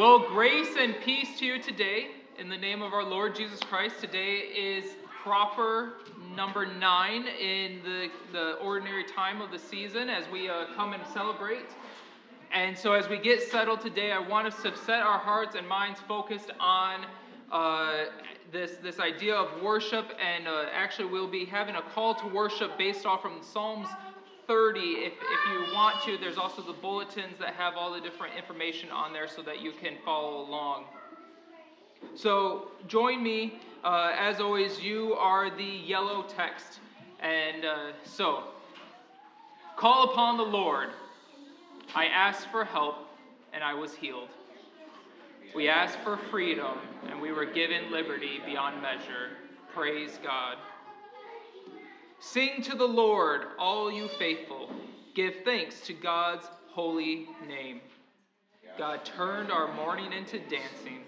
Well, grace and peace to you today in the name of our Lord Jesus Christ. Today is proper number nine in the, the ordinary time of the season as we uh, come and celebrate. And so, as we get settled today, I want us to set our hearts and minds focused on uh, this, this idea of worship. And uh, actually, we'll be having a call to worship based off from Psalms 30 if, if you want to. There's also the bulletins that have all the different information on there so that you can follow along. So, join me. Uh, as always, you are the yellow text. And uh, so, call upon the Lord. I asked for help, and I was healed. We asked for freedom, and we were given liberty beyond measure. Praise God. Sing to the Lord, all you faithful. Give thanks to God's holy name. God turned our mourning into dancing.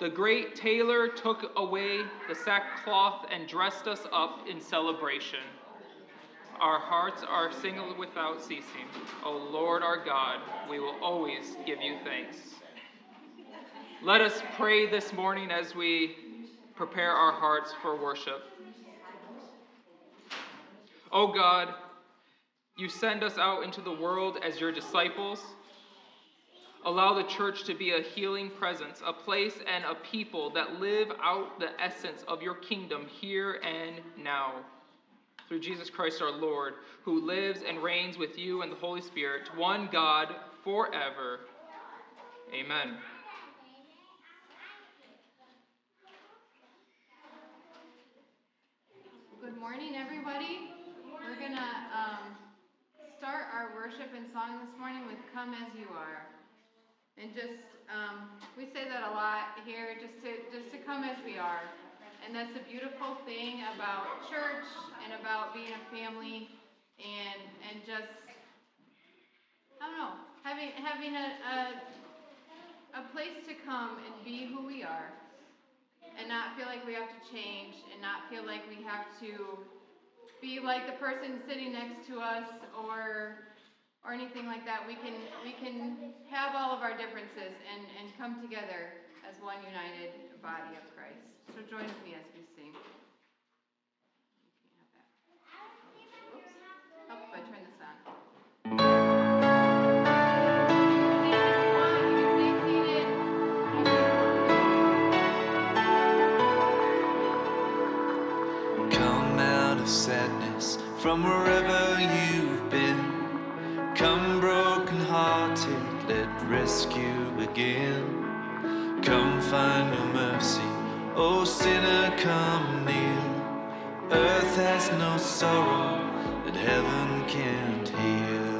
The great tailor took away the sackcloth and dressed us up in celebration. Our hearts are singing without ceasing. O Lord our God, we will always give you thanks. Let us pray this morning as we prepare our hearts for worship. O God, you send us out into the world as your disciples. Allow the church to be a healing presence, a place and a people that live out the essence of your kingdom here and now through Jesus Christ our Lord, who lives and reigns with you and the Holy Spirit, one God forever. Amen. Good morning, everybody. We're going to um, start our worship and song this morning with Come As You Are. And just, um, we say that a lot here, just to, just to come as we are. And that's a beautiful thing about church and about being a family and, and just, I don't know, having, having a, a, a place to come and be who we are and not feel like we have to change and not feel like we have to be like the person sitting next to us or or anything like that. We can we can have all of our differences and, and come together as one united body of Christ. So join with me as we sing. From wherever you've been. Come broken hearted, let rescue begin. Come find no mercy, oh sinner, come kneel. Earth has no sorrow that heaven can't heal.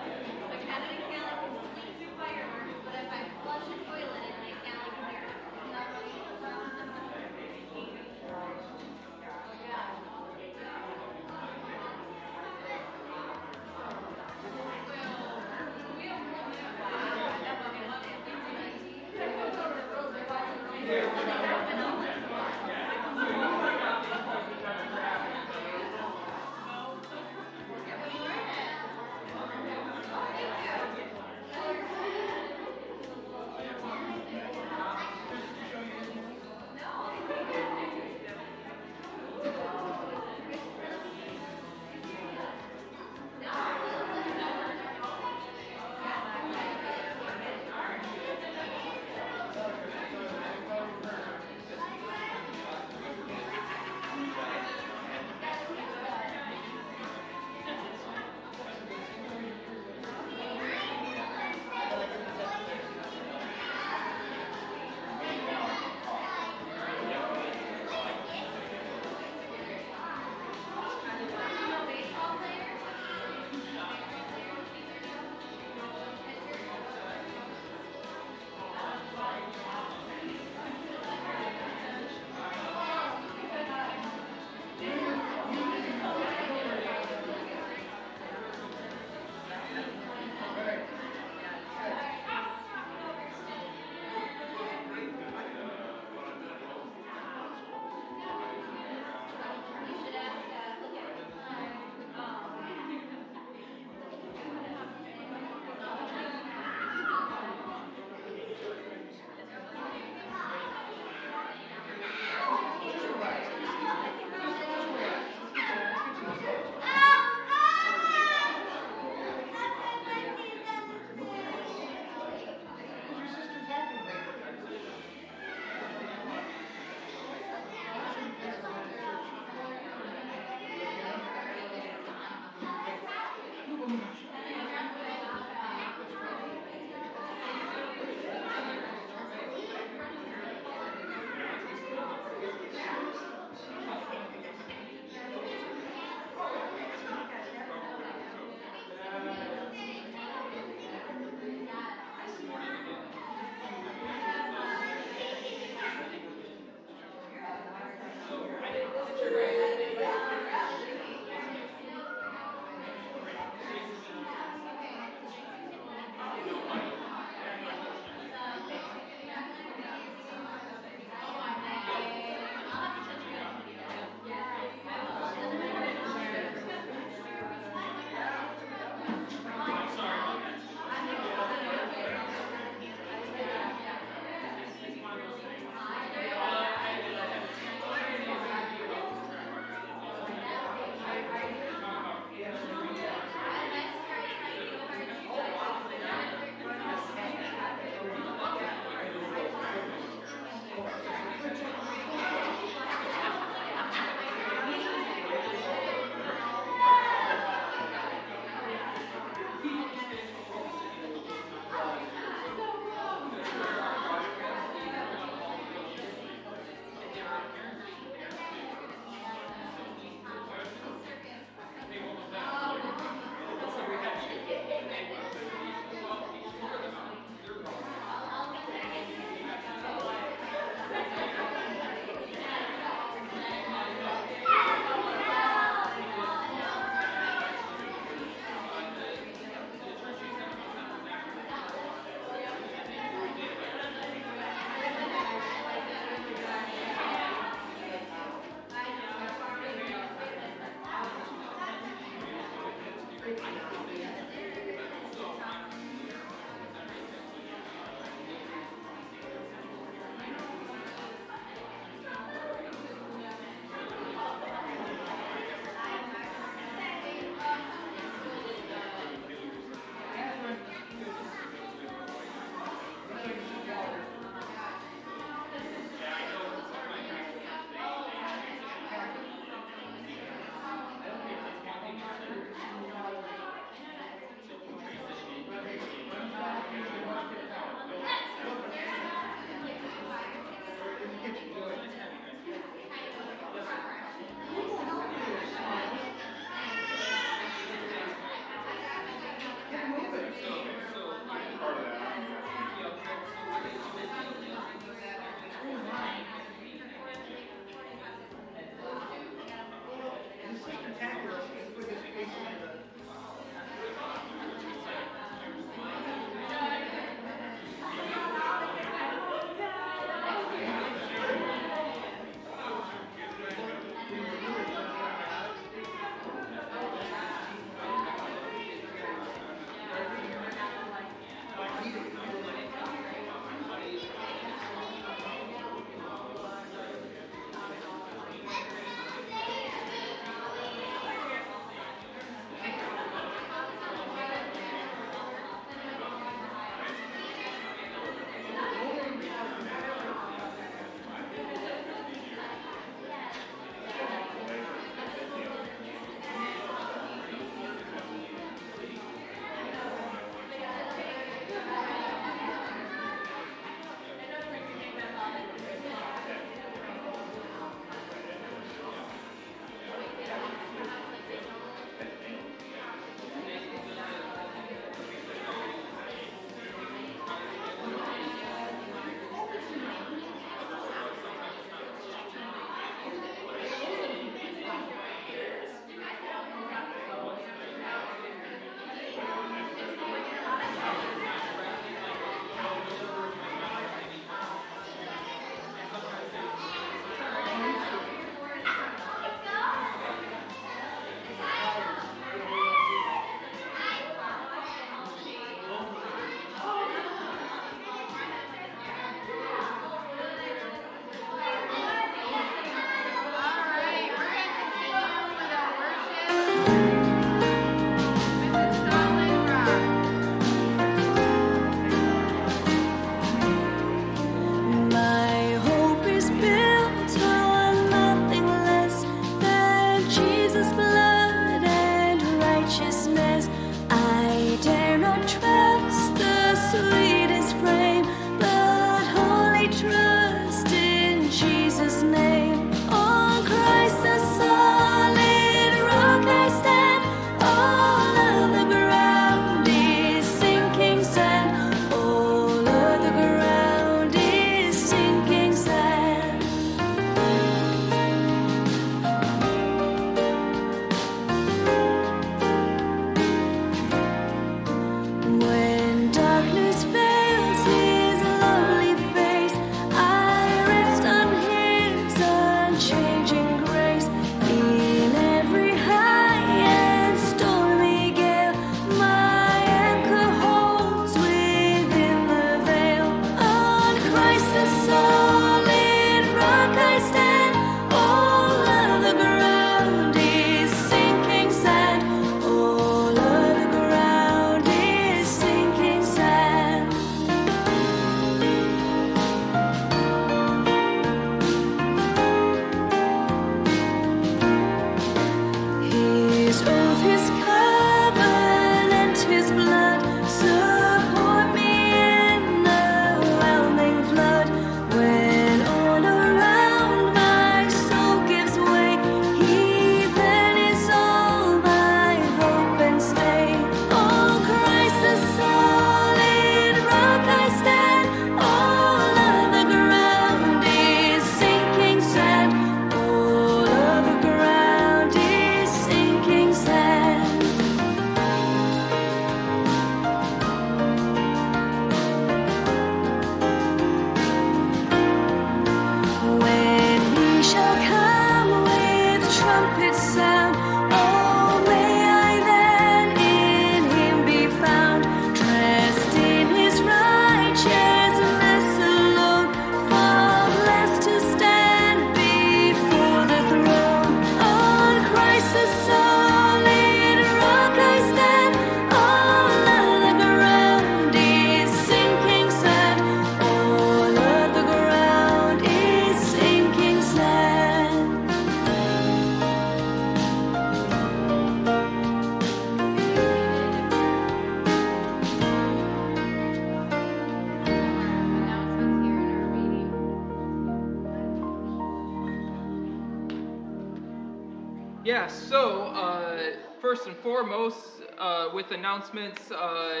First and foremost, uh, with announcements, uh,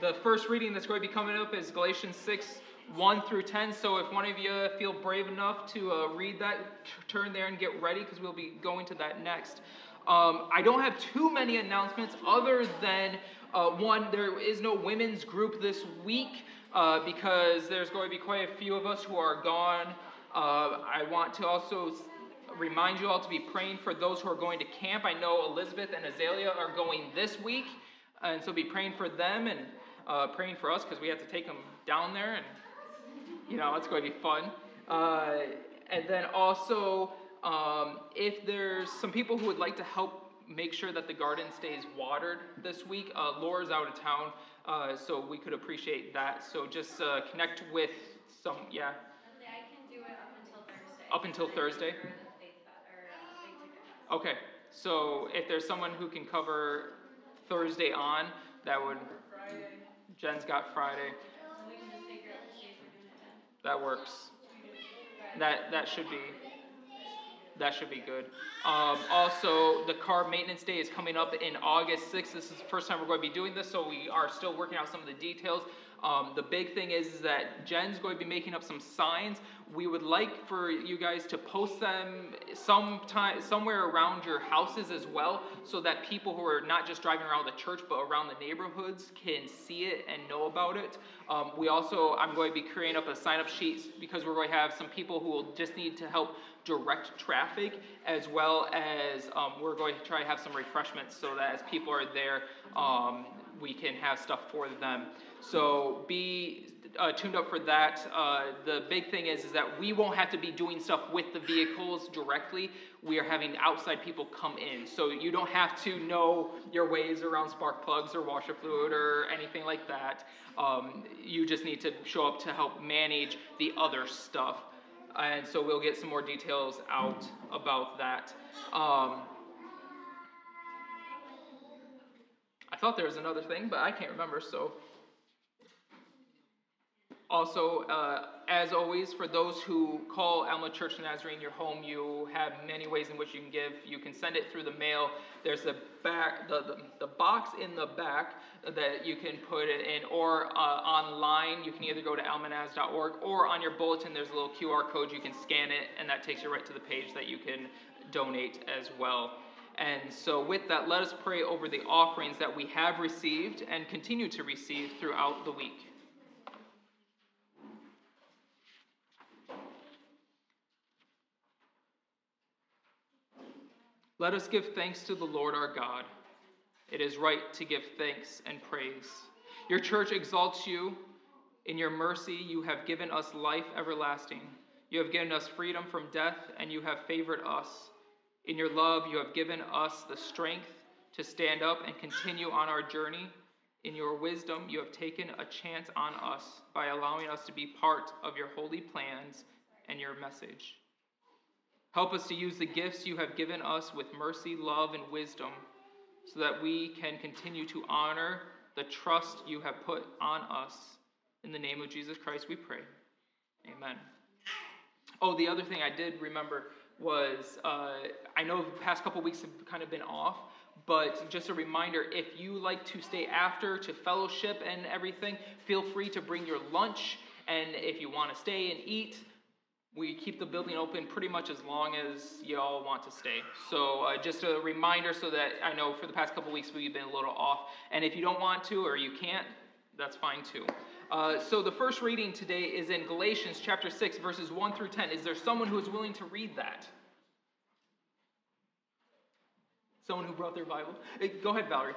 the first reading that's going to be coming up is Galatians 6 1 through 10. So if one of you feel brave enough to uh, read that, turn there and get ready because we'll be going to that next. Um, I don't have too many announcements other than uh, one, there is no women's group this week uh, because there's going to be quite a few of us who are gone. Uh, I want to also remind you all to be praying for those who are going to camp. I know Elizabeth and Azalea are going this week, and so be praying for them and uh, praying for us because we have to take them down there, and you know it's going to be fun. Uh, and then also, um, if there's some people who would like to help make sure that the garden stays watered this week, uh, Laura's out of town, uh, so we could appreciate that. So just uh, connect with some, yeah, I can do it up until Thursday. Up until Thursday? cover the big fe- or, uh, big ticket fest. Okay, so if there's someone who can cover Thursday on, that would. Jen's got Friday. That works. That that should be. That should be good. Um, also, the car maintenance day is coming up in August 6th. This is the first time we're going to be doing this, so we are still working out some of the details. Um, the big thing is, is that Jen's going to be making up some signs. We would like for you guys to post them sometime, somewhere around your houses as well, so that people who are not just driving around the church but around the neighborhoods can see it and know about it. Um, we also, I'm going to be creating up a sign up sheet because we're going to have some people who will just need to help direct traffic, as well as um, we're going to try to have some refreshments so that as people are there, um, we can have stuff for them. So be uh, tuned up for that. Uh, the big thing is, is that we won't have to be doing stuff with the vehicles directly. We are having outside people come in. So you don't have to know your ways around spark plugs or washer fluid or anything like that. Um, you just need to show up to help manage the other stuff. And so we'll get some more details out about that. Um, I thought there was another thing, but I can't remember, so. Also, uh, as always, for those who call Alma Church Nazarene your home, you have many ways in which you can give. You can send it through the mail. There's a back, the, the, the box in the back that you can put it in, or uh, online. You can either go to almanaz.org, or on your bulletin, there's a little QR code. You can scan it, and that takes you right to the page that you can donate as well. And so, with that, let us pray over the offerings that we have received and continue to receive throughout the week. Let us give thanks to the Lord our God. It is right to give thanks and praise. Your church exalts you. In your mercy, you have given us life everlasting. You have given us freedom from death, and you have favored us. In your love, you have given us the strength to stand up and continue on our journey. In your wisdom, you have taken a chance on us by allowing us to be part of your holy plans and your message. Help us to use the gifts you have given us with mercy, love, and wisdom so that we can continue to honor the trust you have put on us. In the name of Jesus Christ, we pray. Amen. Oh, the other thing I did remember was uh, I know the past couple weeks have kind of been off, but just a reminder if you like to stay after to fellowship and everything, feel free to bring your lunch. And if you want to stay and eat, we keep the building open pretty much as long as y'all want to stay. So uh, just a reminder so that I know for the past couple weeks we've been a little off. And if you don't want to or you can't, that's fine too. Uh, so the first reading today is in Galatians chapter 6, verses 1 through 10. Is there someone who is willing to read that? Someone who brought their Bible? Go ahead, Valerie.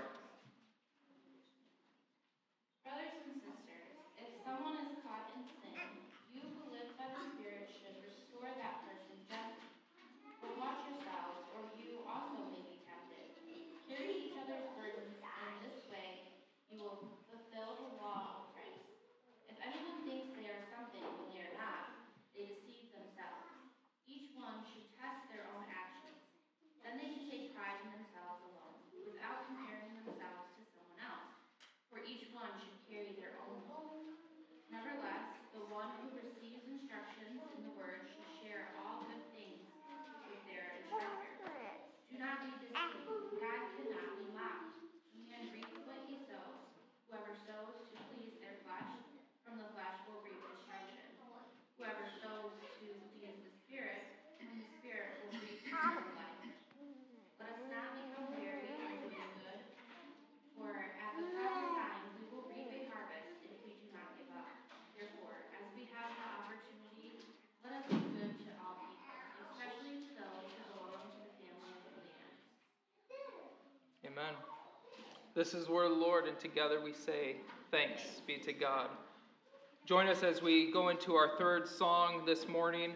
This is where Lord, and together we say, Thanks be to God. Join us as we go into our third song this morning.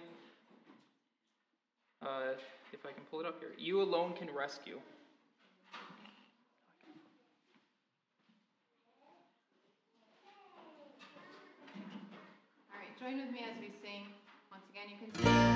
Uh, if I can pull it up here, You Alone Can Rescue. All right, join with me as we sing. Once again, you can sing.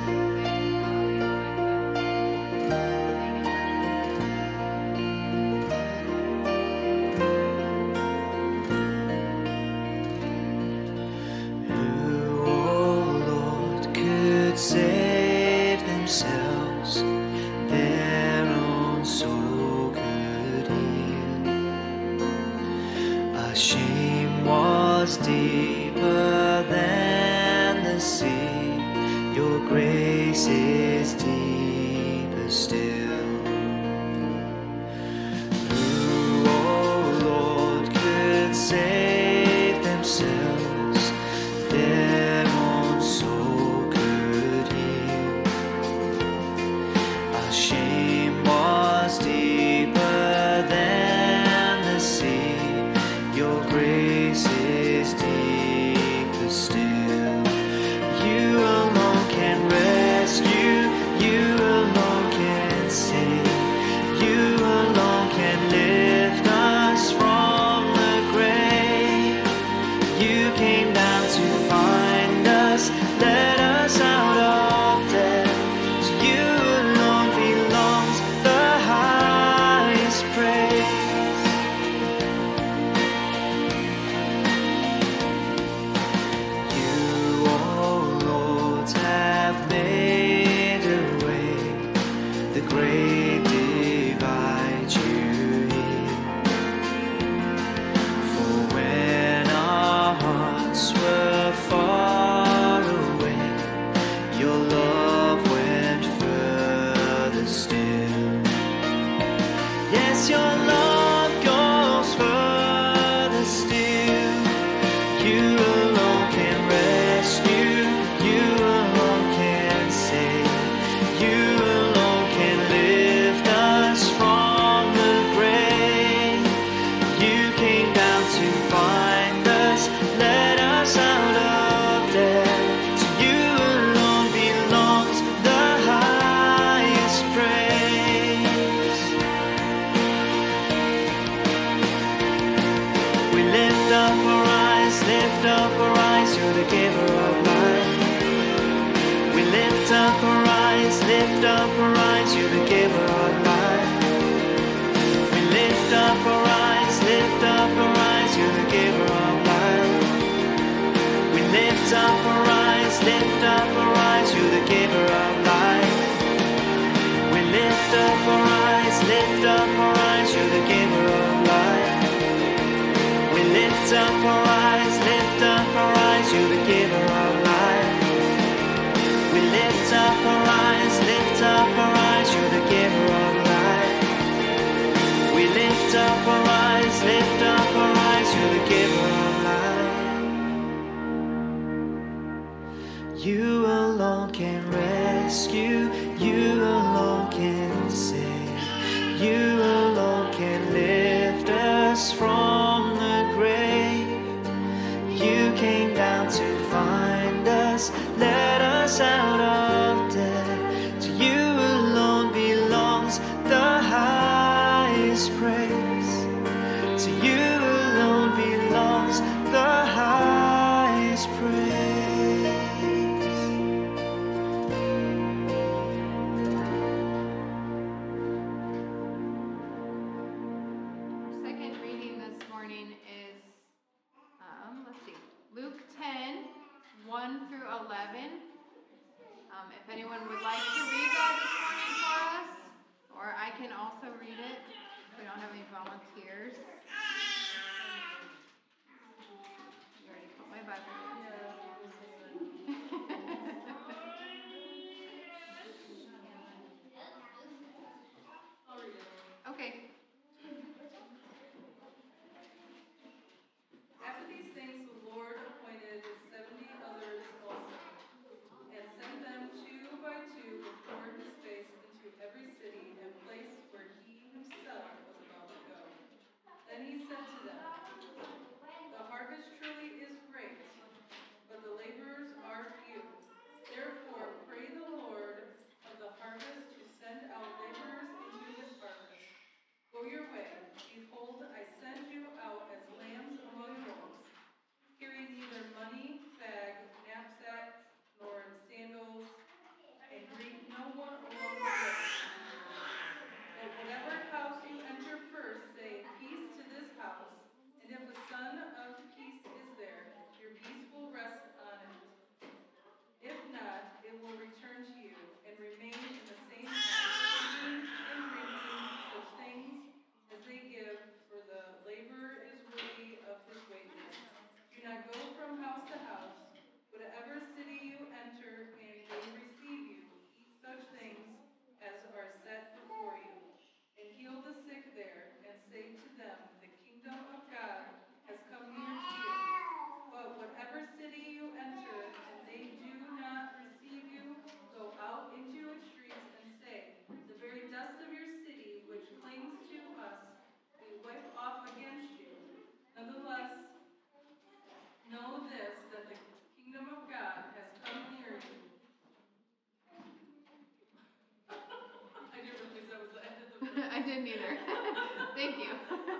Either. Thank you.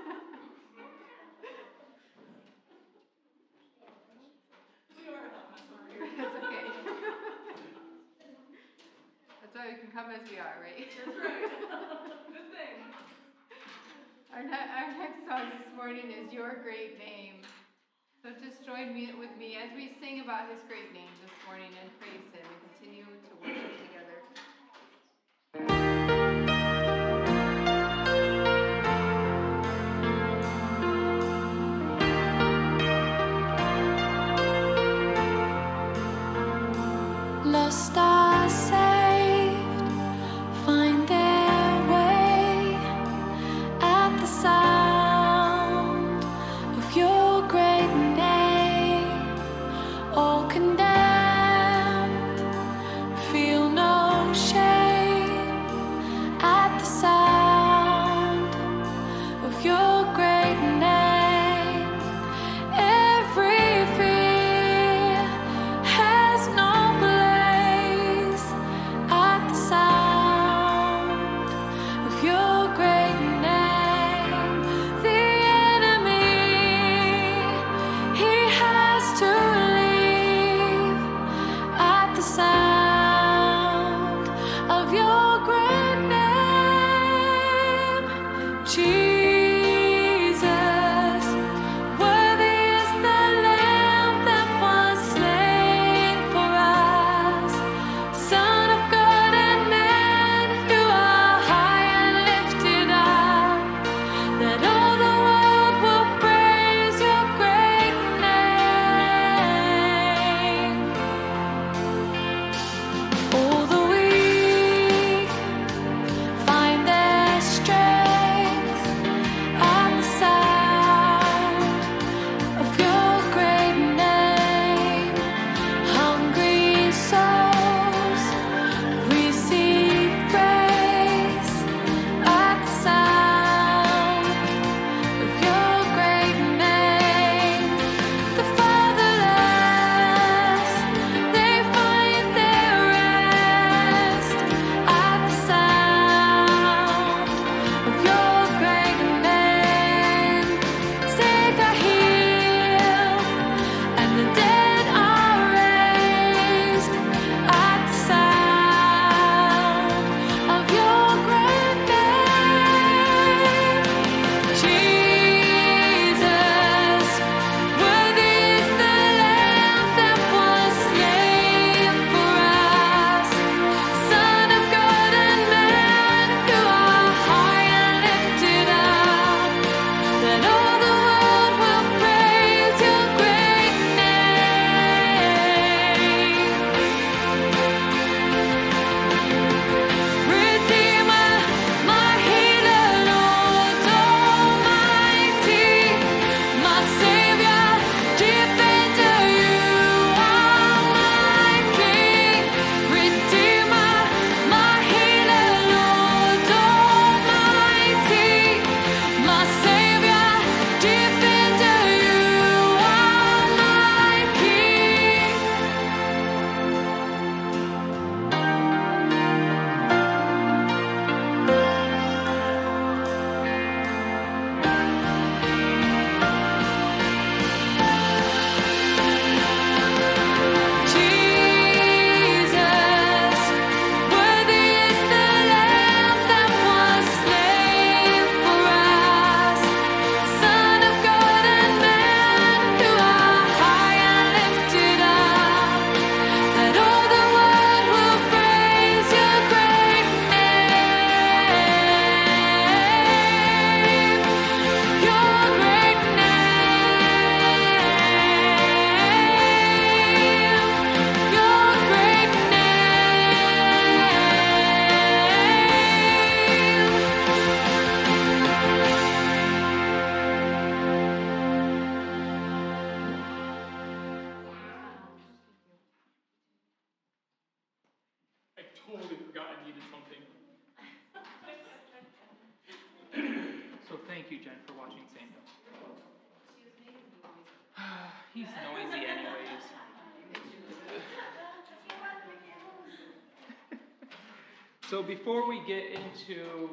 before we get into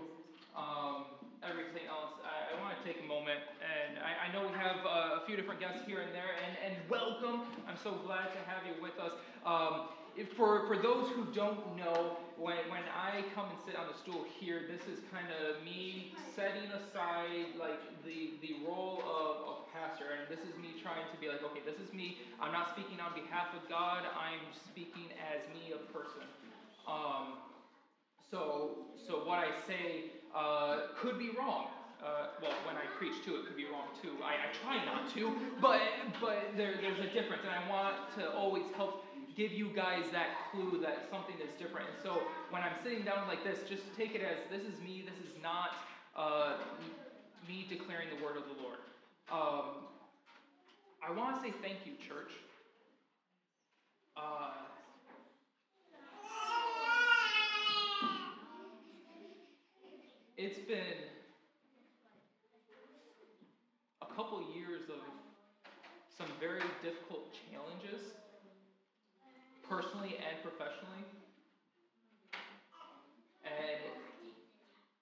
um, everything else, I, I want to take a moment, and I, I know we have uh, a few different guests here and there, and, and welcome. I'm so glad to have you with us. Um, for, for those who don't know, when, when I come and sit on the stool here, this is kind of me setting aside like the, the role of, of pastor, and this is me trying to be like, okay, this is me. I'm not speaking on behalf of God. I'm speaking as me, a person. Um, so, so what I say uh, could be wrong. Uh, well, when I preach too, it could be wrong too. I, I try not to, but but there, there's a difference, and I want to always help give you guys that clue that something is different. And so when I'm sitting down like this, just take it as this is me. This is not uh, me declaring the word of the Lord. Um, I want to say thank you, church. Uh, it's been a couple years of some very difficult challenges, personally and professionally. And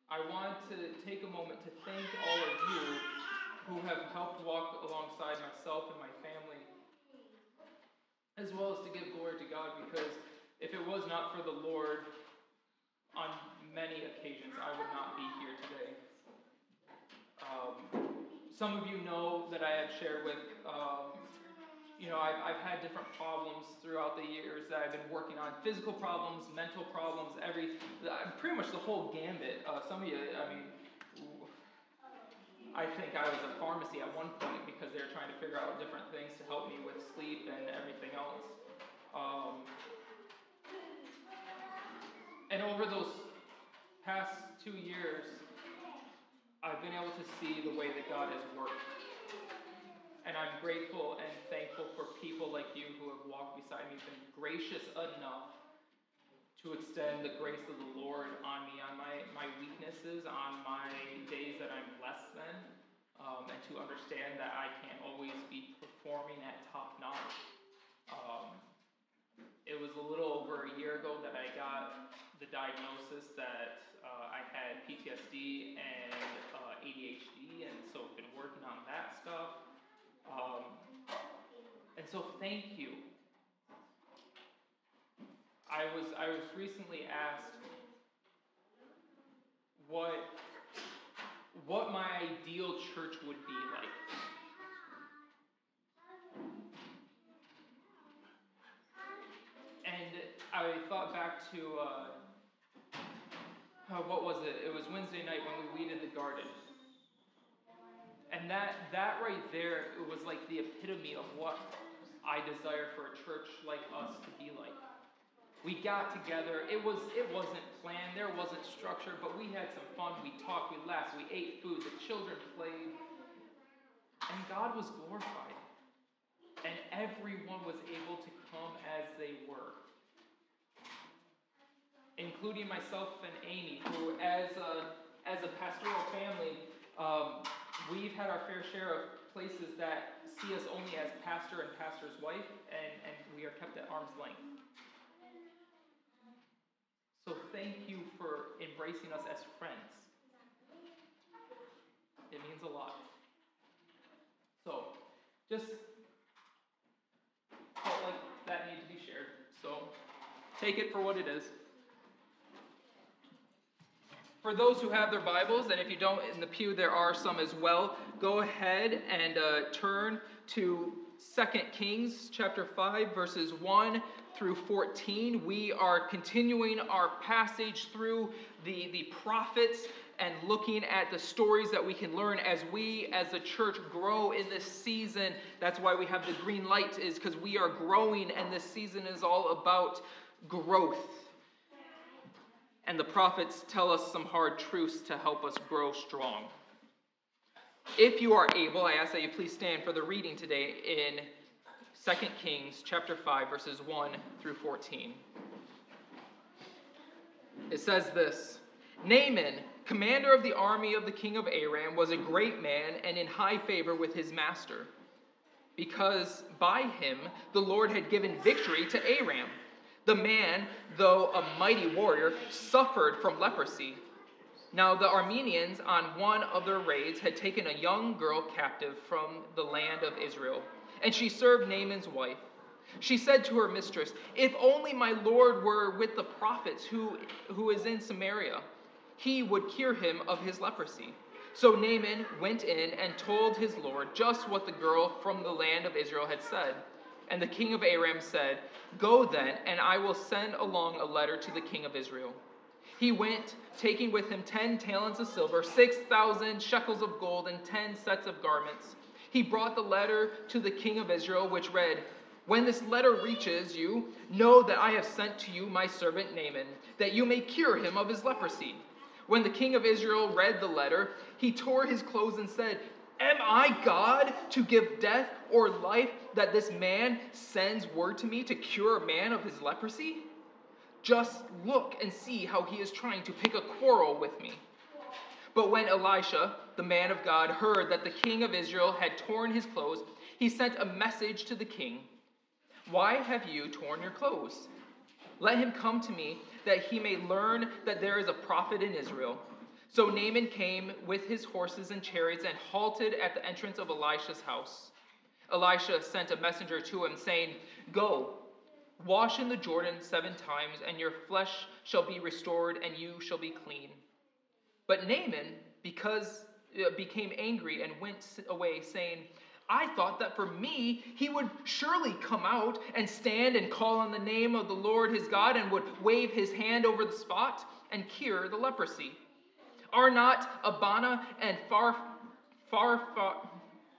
I want to take a moment to thank all of you who have helped walk alongside myself and my family, as well as to give glory to God, because if it was not for the Lord, on many occasions I would not be here today. Um, some of you know that I have shared with, um, you know, I've, I've had different problems throughout the years that I've been working on physical problems, mental problems, every, pretty much the whole gambit. Uh, some of you, I mean, I think I was a pharmacy at one point because they were trying to figure out different things to help me with sleep and everything else. Um, and over those past two years, I've been able to see the way that God has worked. And I'm grateful and thankful for people like you who have walked beside me, been gracious enough to extend the grace of the Lord on me, on my, my weaknesses, on my days that I'm less than, um, and to understand that I can't always be performing at top notch. Um, it was a little over a year ago that I got the diagnosis that uh, I had PTSD and uh, ADHD, and so I've been working on that stuff. Um, and so, thank you. I was I was recently asked what what my ideal church would be like. And I thought back to uh, uh, what was it? It was Wednesday night when we weeded the garden. And that that right there, was like the epitome of what I desire for a church like us to be like. We got together. It was it wasn't planned. There wasn't structure, but we had some fun. We talked. We laughed. We ate food. The children played, and God was glorified. And everyone was able to come as they were, including myself and Amy, who, as a as a pastoral family, um, we've had our fair share of places that see us only as pastor and pastor's wife, and, and we are kept at arm's length. So thank you for embracing us as friends. It means a lot. So just felt like that needed to be shared. So take it for what it is. For those who have their Bibles, and if you don't, in the pew there are some as well, go ahead and uh, turn to 2 Kings chapter 5, verses 1 through 14. We are continuing our passage through the, the prophets and looking at the stories that we can learn as we as a church grow in this season. That's why we have the green light, is because we are growing, and this season is all about growth. And the prophets tell us some hard truths to help us grow strong. If you are able, I ask that you please stand for the reading today in 2 Kings chapter 5 verses 1 through 14. It says this, Naaman, commander of the army of the king of Aram, was a great man and in high favor with his master, because by him the Lord had given victory to Aram. The man, though a mighty warrior, suffered from leprosy. Now, the Arameans, on one of their raids, had taken a young girl captive from the land of Israel, and she served Naaman's wife. She said to her mistress, If only my Lord were with the prophets who, who is in Samaria, he would cure him of his leprosy. So Naaman went in and told his Lord just what the girl from the land of Israel had said. And the king of Aram said, Go then, and I will send along a letter to the king of Israel. He went, taking with him ten talents of silver, six thousand shekels of gold, and ten sets of garments. He brought the letter to the king of Israel, which read, When this letter reaches you, know that I have sent to you my servant Naaman, that you may cure him of his leprosy. When the king of Israel read the letter, he tore his clothes and said, Am I God to give death or life that this man sends word to me to cure a man of his leprosy? Just look and see how he is trying to pick a quarrel with me. But when Elisha, the man of God, heard that the king of Israel had torn his clothes, he sent a message to the king Why have you torn your clothes? Let him come to me, that he may learn that there is a prophet in Israel. So Naaman came with his horses and chariots and halted at the entrance of Elisha's house. Elisha sent a messenger to him, saying, Go, wash in the Jordan seven times, and your flesh shall be restored, and you shall be clean. But Naaman, because uh, became angry and went away, saying, I thought that for me he would surely come out and stand and call on the name of the Lord his God and would wave his hand over the spot and cure the leprosy. Are not Abana and Far, Far, Far,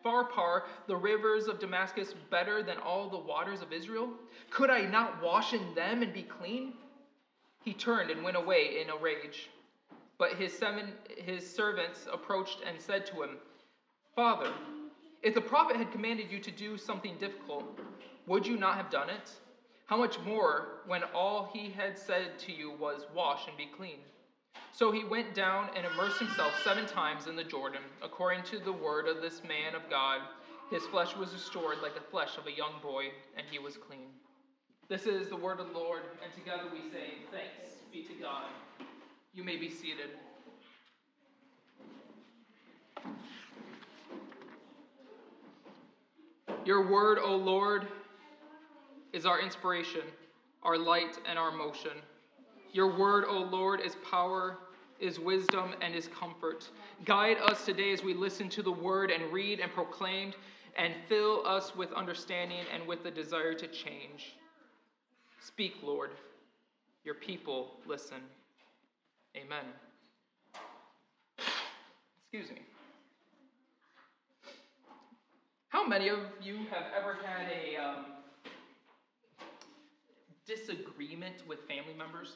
Pharpar, the rivers of Damascus, better than all the waters of Israel? Could I not wash in them and be clean? He turned and went away in a rage. But his, seven, his servants approached and said to him, Father, if the prophet had commanded you to do something difficult, would you not have done it? How much more when all he had said to you was, Wash and be clean? So he went down and immersed himself seven times in the Jordan, according to the word of this man of God. His flesh was restored like the flesh of a young boy, and he was clean. This is the word of the Lord, and together we say, Thanks be to God. You may be seated. Your word, O Lord, is our inspiration, our light, and our motion. Your word, O Lord, is power, is wisdom, and is comfort. Guide us today as we listen to the word and read and proclaim, and fill us with understanding and with the desire to change. Speak, Lord. Your people listen. Amen. Excuse me. How many of you have ever had a um, disagreement with family members?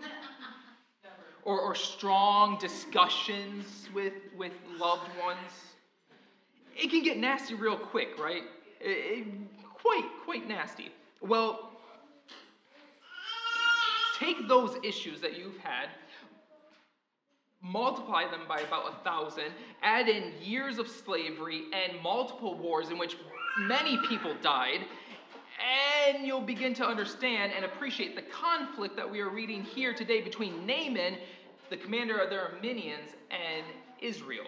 or, or strong discussions with, with loved ones? It can get nasty real quick, right? It- it- quite, quite nasty. Well, take those issues that you've had, multiply them by about a thousand, add in years of slavery and multiple wars in which many people died, and you'll begin to understand and appreciate the conflict that we are reading here today between Naaman, the commander of the Arameans, and Israel.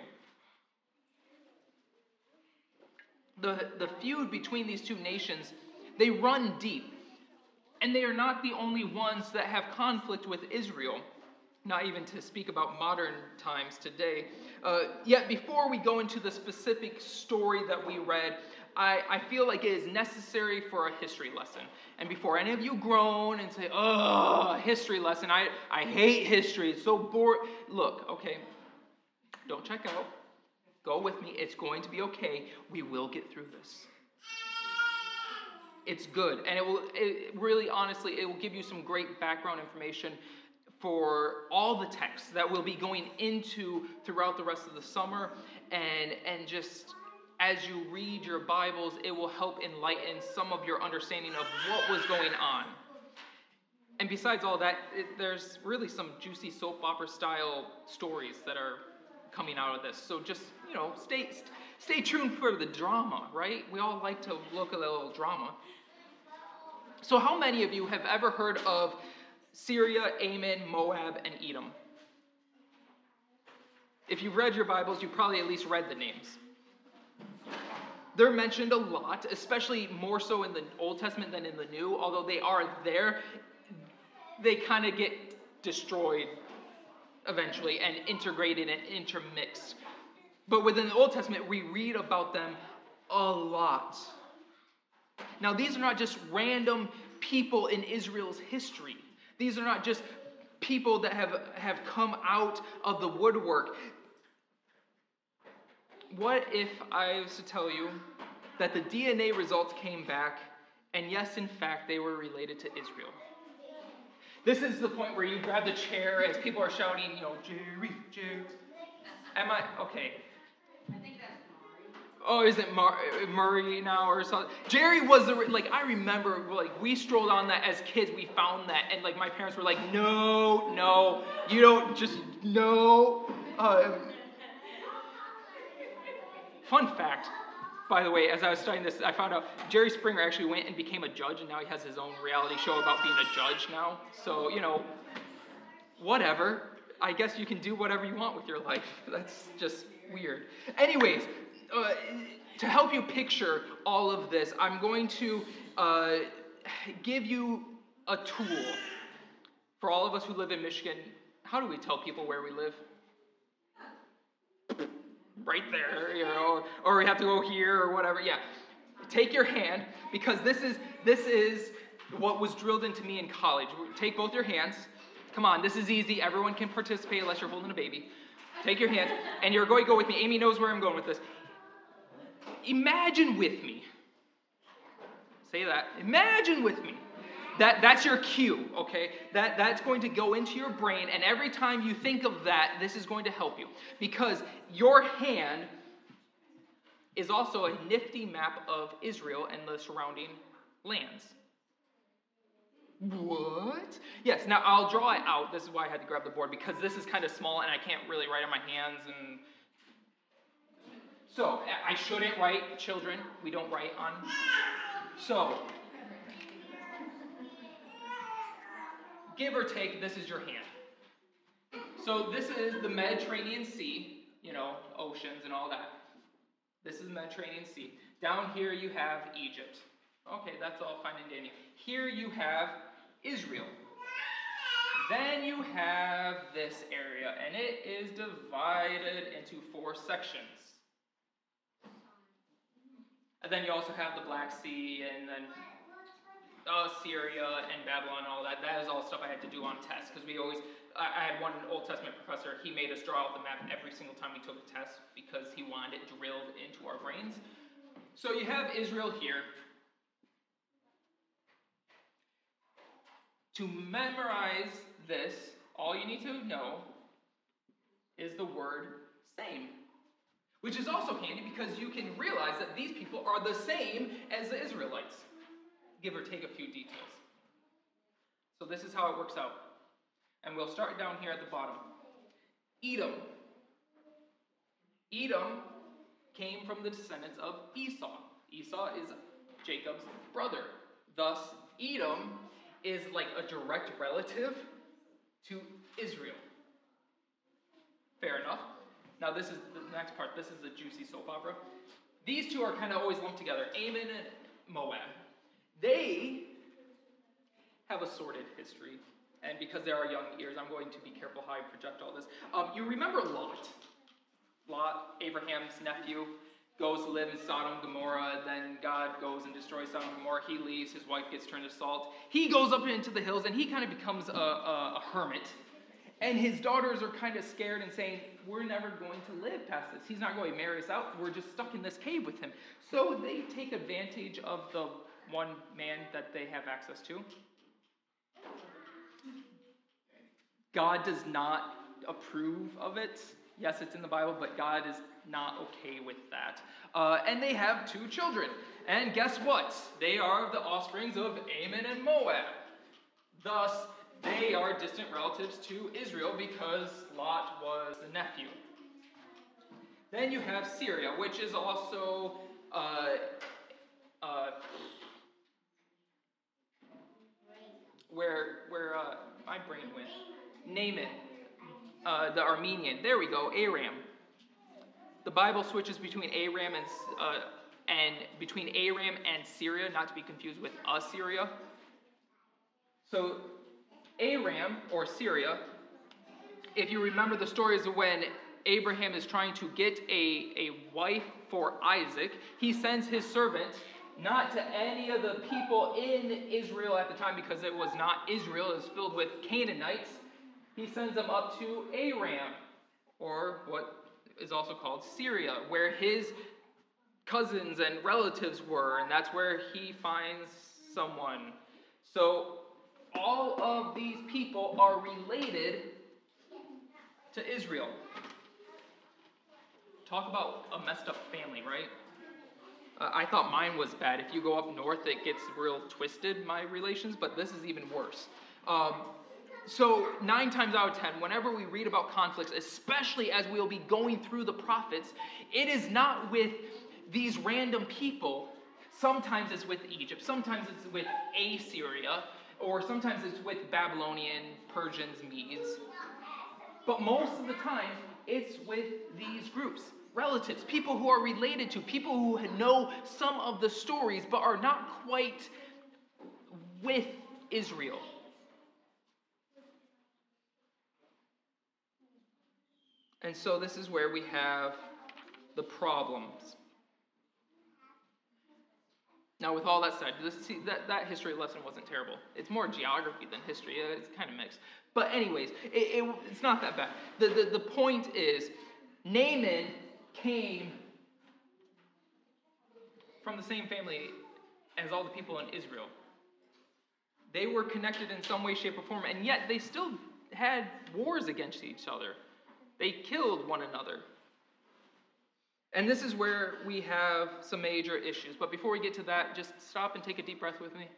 The, the feud between these two nations, they run deep. And they are not the only ones that have conflict with Israel, not even to speak about modern times today. Uh, yet, before we go into the specific story that we read, I, I feel like it is necessary for a history lesson. And before any of you groan and say, oh, history lesson, I, I hate history, it's so boring. Look, okay, don't check out. Go with me. It's going to be okay. We will get through this it's good and it will it really honestly it will give you some great background information for all the texts that we'll be going into throughout the rest of the summer and and just as you read your bibles it will help enlighten some of your understanding of what was going on and besides all that it, there's really some juicy soap opera style stories that are coming out of this so just you know stay stay tuned for the drama right we all like to look at a little drama so, how many of you have ever heard of Syria, Ammon, Moab, and Edom? If you've read your Bibles, you've probably at least read the names. They're mentioned a lot, especially more so in the Old Testament than in the New. Although they are there, they kind of get destroyed eventually and integrated and intermixed. But within the Old Testament, we read about them a lot. Now, these are not just random people in Israel's history. These are not just people that have, have come out of the woodwork. What if I was to tell you that the DNA results came back, and yes, in fact, they were related to Israel? This is the point where you grab the chair as people are shouting, you know, Jerry, Jerry. Am I okay? Oh, is it Mar- Maury now or something? Jerry was the like I remember like we strolled on that as kids. We found that and like my parents were like, no, no, you don't just no. Uh, fun fact, by the way, as I was studying this, I found out Jerry Springer actually went and became a judge, and now he has his own reality show about being a judge now. So you know, whatever. I guess you can do whatever you want with your life. That's just weird. Anyways, uh, to help you picture all of this, I'm going to uh, give you a tool for all of us who live in Michigan. How do we tell people where we live? Right there, you know, or, we have to go here or whatever. Yeah. Take your hand because this is this is what was drilled into me in college. Take both your hands. Come on, this is easy. Everyone can participate unless you're holding a baby. Take your hands, and you're going to go with me. Amy knows where I'm going with this. Imagine with me. Say that. Imagine with me. That, that's your cue, okay? That, that's going to go into your brain, and every time you think of that, this is going to help you. Because your hand is also a nifty map of Israel and the surrounding lands. What? Yes, now I'll draw it out. This is why I had to grab the board, because this is kind of small and I can't really write on my hands and so, I shouldn't write children. We don't write on. So, give or take, this is your hand. So, this is the Mediterranean Sea, you know, oceans and all that. This is the Mediterranean Sea. Down here you have Egypt. Okay, that's all fine and dandy. Here you have Israel. Then you have this area, and it is divided into four sections. And then you also have the Black Sea and then uh, Syria and Babylon and all that. That is all stuff I had to do on tests because we always, I, had one Old Testament professor, he made us draw out the map every single time we took a test because he wanted it drilled into our brains. So you have Israel here. To memorize this, all you need to know is the word same. Which is also handy because you can realize that these people are the same as the Israelites, give or take a few details. So this is how it works out. And we'll start down here at the bottom. Edom. Edom came from the descendants of Esau. Esau is Jacob's brother. Thus, Edom is like a direct relative to Israel. Fair enough. Now, this is the next part. This is the juicy soap opera. These two are kind of always lumped together Ammon and Moab. They have a sordid history. And because there are young ears, I'm going to be careful how I project all this. Um, you remember Lot? Lot, Abraham's nephew, goes to live in Sodom and Gomorrah. Then God goes and destroys Sodom and Gomorrah. He leaves. His wife gets turned to salt. He goes up into the hills and he kind of becomes a, a, a hermit. And his daughters are kind of scared and saying, We're never going to live past this. He's not going to marry us out. We're just stuck in this cave with him. So they take advantage of the one man that they have access to. God does not approve of it. Yes, it's in the Bible, but God is not okay with that. Uh, and they have two children. And guess what? They are the offsprings of Ammon and Moab. Thus, they are distant relatives to Israel because Lot was the nephew. Then you have Syria, which is also uh, uh, where where uh, my brain went. Naaman. uh, the Aramean. There we go, Aram. The Bible switches between Aram and uh, and between Aram and Syria, not to be confused with Assyria. So, Aram or Syria, if you remember the stories of when Abraham is trying to get a, a wife for Isaac, he sends his servant not to any of the people in Israel at the time because it was not Israel, it was filled with Canaanites. He sends them up to Aram, or what is also called Syria, where his cousins and relatives were, and that's where he finds someone. So all of these people are related to Israel. Talk about a messed up family, right? Uh, I thought mine was bad. If you go up north, it gets real twisted, my relations, but this is even worse. Um, so, nine times out of ten, whenever we read about conflicts, especially as we'll be going through the prophets, it is not with these random people. Sometimes it's with Egypt, sometimes it's with Assyria, or sometimes it's with Babylonian, Persians, Medes. But most of the time, it's with these groups relatives, people who are related to, people who know some of the stories but are not quite with Israel. And so this is where we have the problems. Now, with all that said, this, see, that, that history lesson wasn't terrible. It's more geography than history. It's kind of mixed. But, anyways, it, it, it's not that bad. The, the, the point is, Naaman came from the same family as all the people in Israel. They were connected in some way, shape, or form, and yet they still had wars against each other. They killed one another. And this is where we have some major issues. But before we get to that, just stop and take a deep breath with me.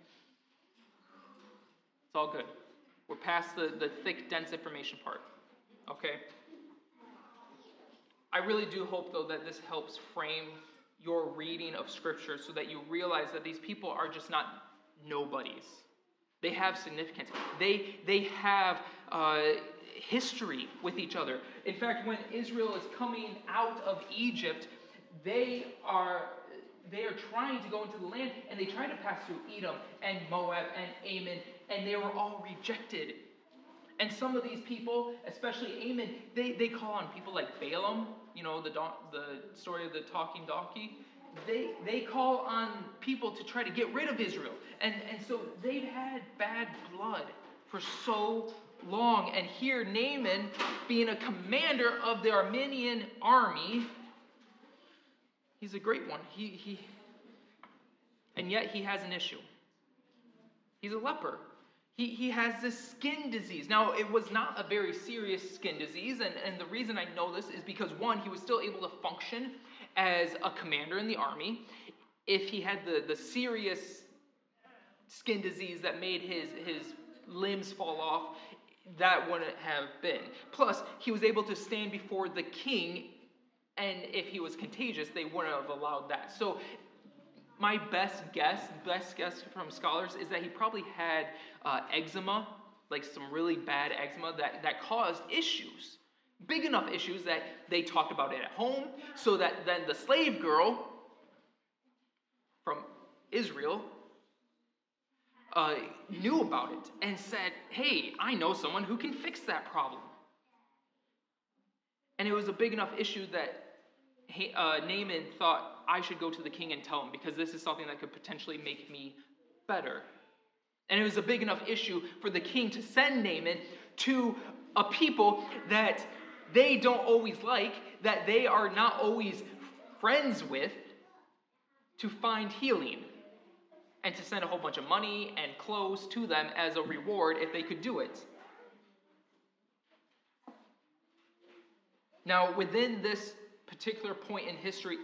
It's all good. We're past the, the thick, dense information part. Okay? I really do hope, though, that this helps frame your reading of Scripture so that you realize that these people are just not nobodies. They have significance. They, they have uh, history with each other. In fact, when Israel is coming out of Egypt, they are they are trying to go into the land and they try to pass through Edom and Moab and Ammon, and they were all rejected. And some of these people, especially Ammon, they, they call on people like Balaam, you know, the, the story of the talking donkey. They, they call on people to try to get rid of Israel. And, and so they've had bad blood for so long. And here, Naaman, being a commander of the Aramean army, he's a great one. He, he, and yet he has an issue. He's a leper. He, he has this skin disease. Now, it was not a very serious skin disease, and, and the reason I know this is because, one, he was still able to function as a commander in the army. If he had the, the serious skin disease that made his, his limbs fall off, that wouldn't have been. Plus, he was able to stand before the king, and if he was contagious, they wouldn't have allowed that. So, my best guess, best guess from scholars, is that he probably had uh, eczema, like some really bad eczema that, that caused issues. Big enough issues that they talked about it at home, so that then the slave girl from Israel uh, knew about it and said, Hey, I know someone who can fix that problem. And it was a big enough issue that uh, Naaman thought, I should go to the king and tell him because this is something that could potentially make me better. And it was a big enough issue for the king to send Naaman to a people that they don't always like, that they are not always friends with, to find healing and to send a whole bunch of money and clothes to them as a reward if they could do it. Now, within this particular point in history,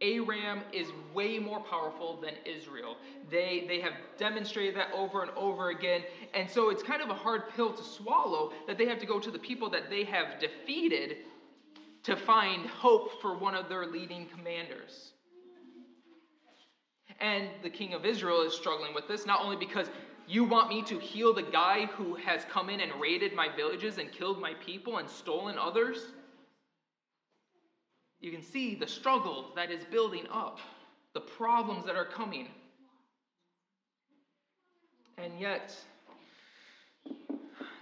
Aram is way more powerful than Israel. They, they have demonstrated that over and over again. And so it's kind of a hard pill to swallow that they have to go to the people that they have defeated to find hope for one of their leading commanders. And the king of Israel is struggling with this, not only because You want me to heal the guy who has come in and raided my villages and killed my people and stolen others? You can see the struggle that is building up, the problems that are coming. And yet,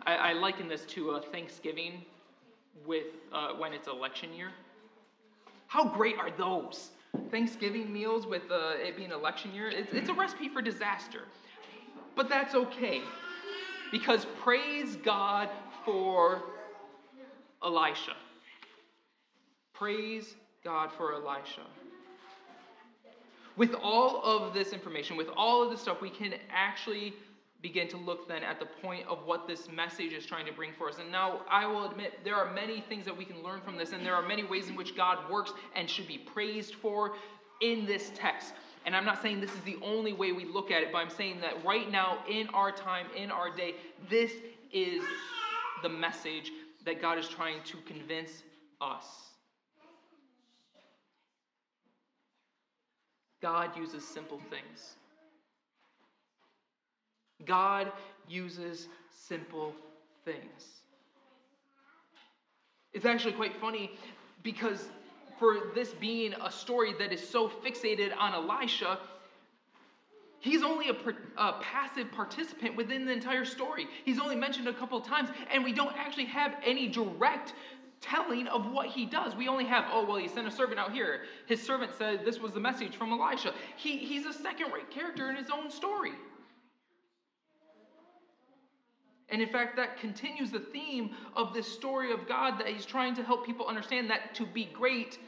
I, I liken this to a Thanksgiving with uh, when it's election year. How great are those? Thanksgiving meals with uh, it being election year, it's, it's a recipe for disaster. But that's okay. Because praise God for Elisha. Praise God for Elisha. With all of this information, with all of this stuff, we can actually begin to look then at the point of what this message is trying to bring for us. And now I will admit there are many things that we can learn from this, and there are many ways in which God works and should be praised for in this text. And I'm not saying this is the only way we look at it, but I'm saying that right now, in our time, in our day, this is the message that God is trying to convince us. God uses simple things. God uses simple things. It's actually quite funny because for this being a story that is so fixated on Elisha, he's only a, a, passive participant within the entire story. He's only mentioned a couple of times, and we don't actually have any direct telling of what he does. We only have, oh, well, he sent a servant out here. His servant said this was the message from Elisha. He, he's a second rate character in his own story. And in fact, that continues the theme of this story of God that he's trying to help people understand that to be great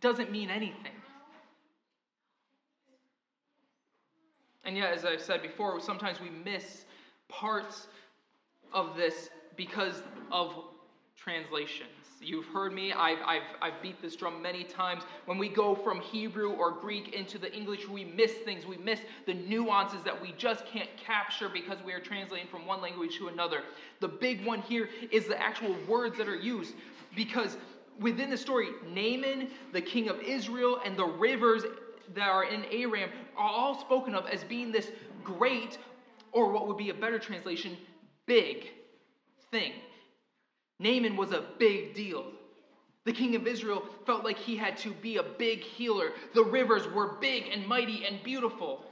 doesn't mean anything. And yet, as I've said before, sometimes we miss parts of this because of translations. You've heard me, I've, I've, I've beat this drum many times. When we go from Hebrew or Greek into the English, we miss things. We miss the nuances that we just can't capture because we are translating from one language to another. The big one here is the actual words that are used because within the story, Naaman, the king of Israel, and the rivers that are in Aram are all spoken of as being this great, or what would be a better translation, big thing. Naaman was a big deal. The king of Israel felt like he had to be a big healer. The rivers were big and mighty and beautiful.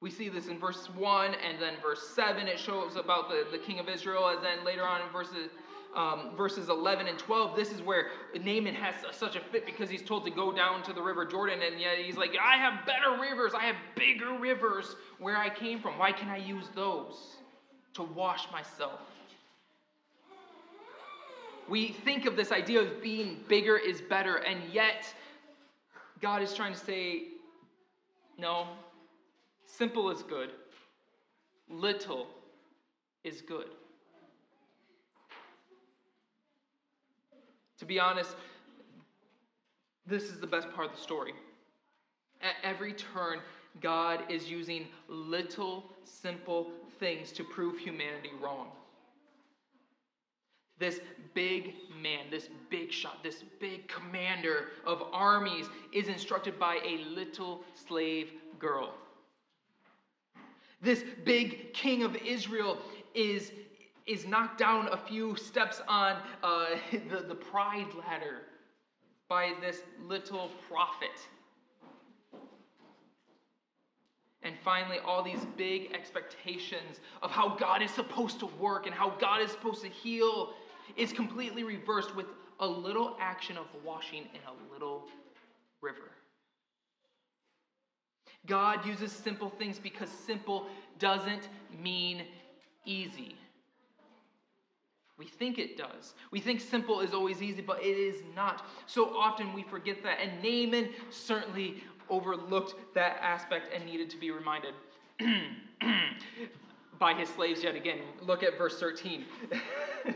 We see this in verse 1 and then verse 7. It shows about the, the king of Israel. And then later on in verses, um, verses 11 and 12, this is where Naaman has such a fit because he's told to go down to the river Jordan. And yet he's like, I have better rivers. I have bigger rivers where I came from. Why can I use those to wash myself? We think of this idea of being bigger is better, and yet God is trying to say, no, simple is good, little is good. To be honest, this is the best part of the story. At every turn, God is using little, simple things to prove humanity wrong. This big man, this big shot, this big commander of armies is instructed by a little slave girl. This big king of Israel is, is knocked down a few steps on uh, the, the pride ladder by this little prophet. And finally, all these big expectations of how God is supposed to work and how God is supposed to heal is completely reversed with a little action of washing in a little river. God uses simple things because simple doesn't mean easy. We think it does. We think simple is always easy, but it is not. So often we forget that. And Naaman certainly overlooked that aspect and needed to be reminded by his slaves yet again. Look at verse 13.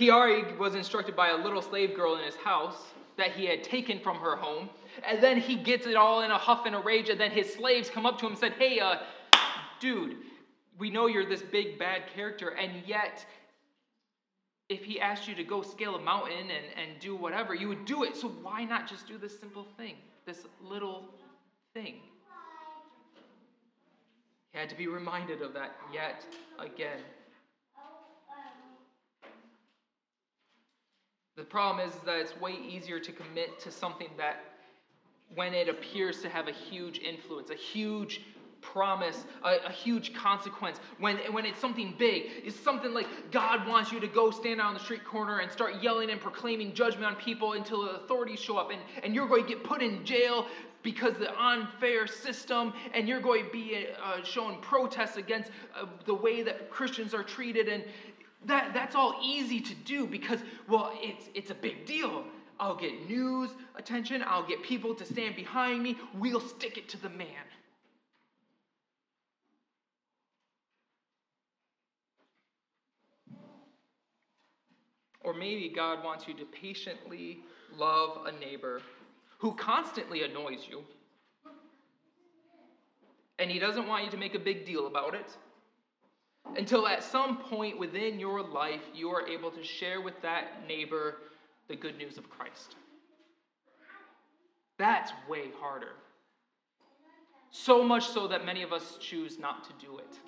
he already was instructed by a little slave girl in his house that he had taken from her home. And then he gets it all in a huff and a rage. And then his slaves come up to him and said, Hey, uh, dude, we know you're this big bad character, and yet if he asked you to go scale a mountain and, and do whatever, you would do it. So why not just do this simple thing, this little thing? He had to be reminded of that yet again. The problem is that it's way easier to commit to something that when it appears to have a huge influence, a huge promise, a, a, huge consequence. When, when it's something big, it's something like God wants you to go stand out on the street corner and start yelling and proclaiming judgment on people until the authorities show up, and, and you're going to get put in jail because the unfair system, and you're going to be uh, showing protests against uh, the way that Christians are treated, and that, that's all easy to do because, well, it's, it's a big deal. I'll get news attention, I'll get people to stand behind me, we'll stick it to the man. Or maybe God wants you to patiently love a neighbor who constantly annoys you. And he doesn't want you to make a big deal about it until at some point within your life you are able to share with that neighbor the good news of Christ. That's way harder. So much so that many of us choose not to do it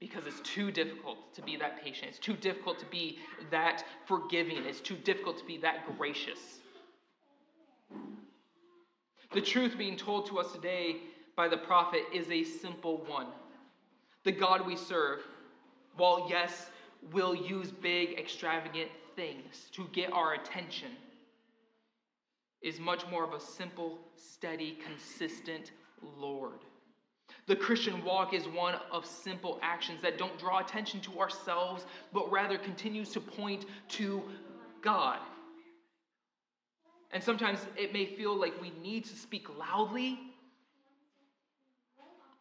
because it's too difficult to be that patient. It's too difficult to be that forgiving. It's too difficult to be that gracious. The truth being told to us today by the prophet is a simple one. The God we serve, while yes, we'll use big, extravagant things to get our attention, is much more of a simple, steady, consistent Lord. The Christian walk is one of simple actions that don't draw attention to ourselves, but rather continues to point to God. And sometimes it may feel like we need to speak loudly,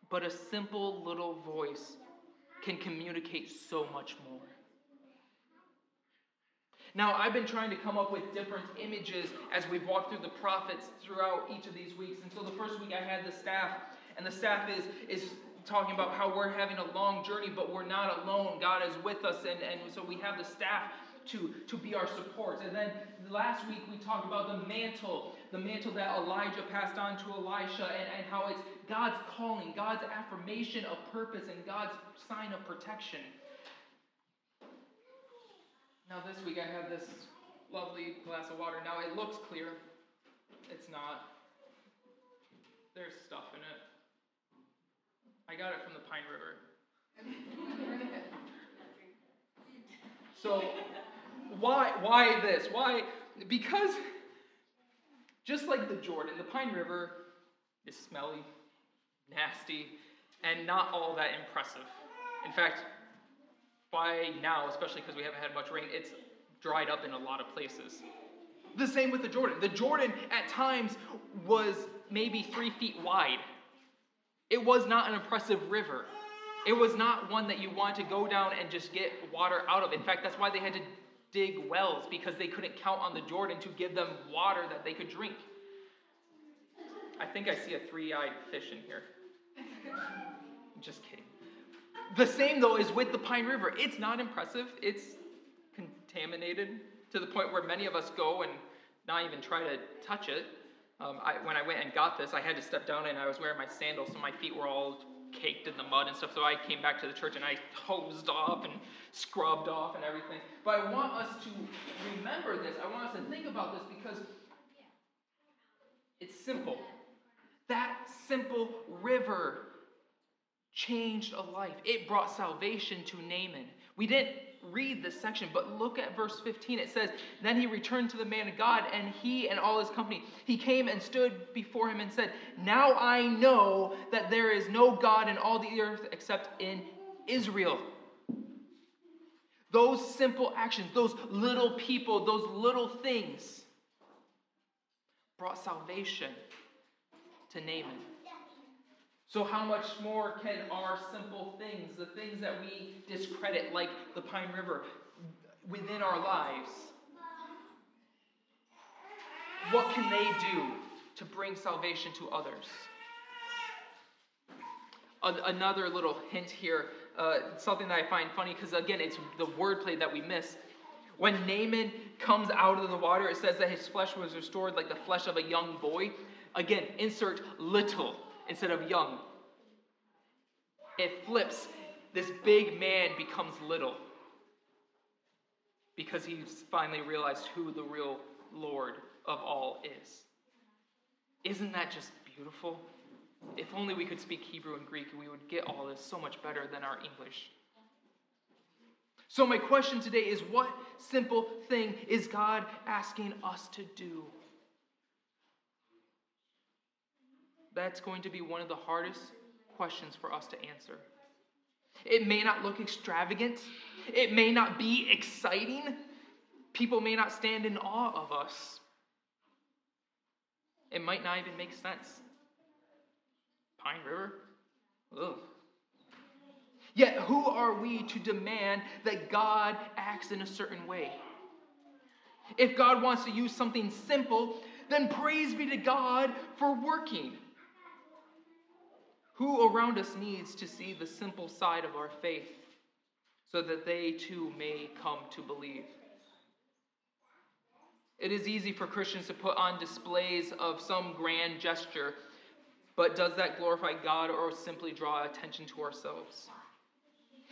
but a simple little voice can communicate so much more. Now, I've been trying to come up with different images as we've walked through the prophets throughout each of these weeks. And so the first week I had the staff and the staff is, is talking about how we're having a long journey, but we're not alone. God is with us. And, and so we have the staff to, to be our support. And then last week we talked about the mantle, the mantle that Elijah passed on to Elisha, and, and how it's God's calling, God's affirmation of purpose, and God's sign of protection. Now, this week I have this lovely glass of water. Now, it looks clear. It's not. There's stuff in it. I got it from the Pine River. So, why why this? Why? Because just like the Jordan, the Pine River is smelly, nasty, and not all that impressive. In fact, by now, especially because we haven't had much rain, it's dried up in a lot of places. The same with the Jordan. The Jordan at times was maybe three feet wide. It was not an impressive river. It was not one that you want to go down and just get water out of. In fact, that's why they had to dig wells because they couldn't count on the Jordan to give them water that they could drink. I think I see a three eyed fish in here. just kidding. The same, though, is with the Pine River. It's not impressive, it's contaminated to the point where many of us go and not even try to touch it. Um, I, when I went and got this, I had to step down and I was wearing my sandals, so my feet were all caked in the mud and stuff. So I came back to the church and I hosed off and scrubbed off and everything. But I want us to remember this. I want us to think about this because it's simple. That simple river changed a life. It brought salvation to Naaman. We didn't read this section, but look at verse 15. It says, Then he returned to the man of God, and he and all his company. He came and stood before him and said, Now I know that there is no God in all the earth except in Israel. Those simple actions, those little people, those little things brought salvation to Naaman. So, how much more can our simple things, the things that we discredit, like the Pine River, within our lives, what can they do to bring salvation to others? Another little hint here, uh, something that I find funny, because again, it's the wordplay that we miss. When Naaman comes out of the water, it says that his flesh was restored like the flesh of a young boy. Again, insert little instead of young. it flips. This big man becomes little because he's finally realized who the real Lord of all is. Isn't that just beautiful? If only we could speak Hebrew and Greek, we would get all this so much better than our English. So, my question today is what simple thing is God asking us to do? That's going to be one of the hardest questions for us to answer. It may not look extravagant, it may not be exciting. People may not stand in awe of us. It might not even make sense. Pine River? Ugh. Yet, who are we to demand that God acts in a certain way? If God wants to use something simple, then praise be to God for working. Who around us needs to see the simple side of our faith so that they too may come to believe? It is easy for Christians to put on displays of some grand gesture, but does that glorify God or simply draw attention to ourselves?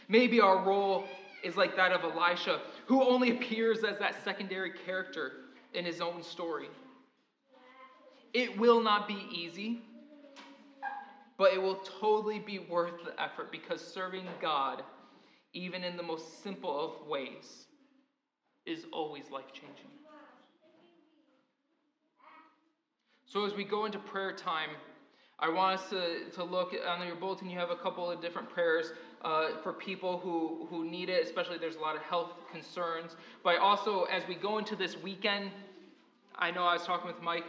Maybe our role is like that of Elisha, who only appears as that secondary character in his own story. It will not be easy, but it will totally be worth the effort because serving God, even in the most simple of ways, is always life changing. So, as we go into prayer time, I want us to, to look on your bulletin. You have a couple of different prayers uh, for people who, who need it, especially there's a lot of health concerns. But also, as we go into this weekend, I know I was talking with Mike.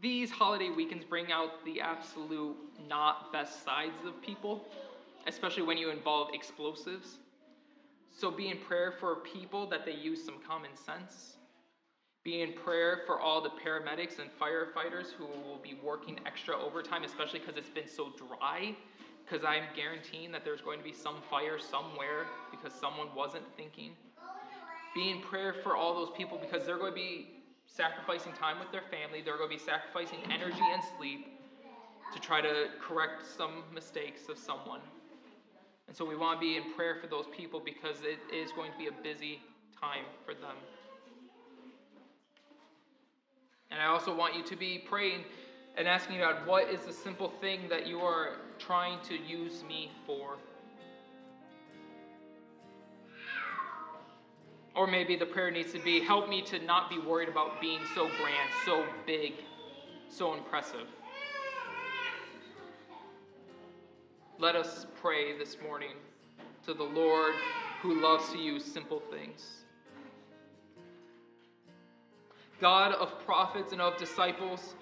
These holiday weekends bring out the absolute not best sides of people, especially when you involve explosives. So be in prayer for people that they use some common sense be in prayer for all the paramedics and firefighters who will be working extra overtime, especially because it's been so dry. Because I'm guaranteeing that there's going to be some fire somewhere because someone wasn't thinking. Be in prayer for all those people because they're going to be sacrificing time with their family, they're going to be sacrificing energy and sleep to try to correct some mistakes of someone. And so we want to be in prayer for those people because it is going to be a busy time for them. And I also want you to be praying and asking God, what is the simple thing that you are trying to use me for? Or maybe the prayer needs to be, help me to not be worried about being so grand, so big, so impressive. Let us pray this morning to the Lord who loves to use simple things. God of prophets and of disciples,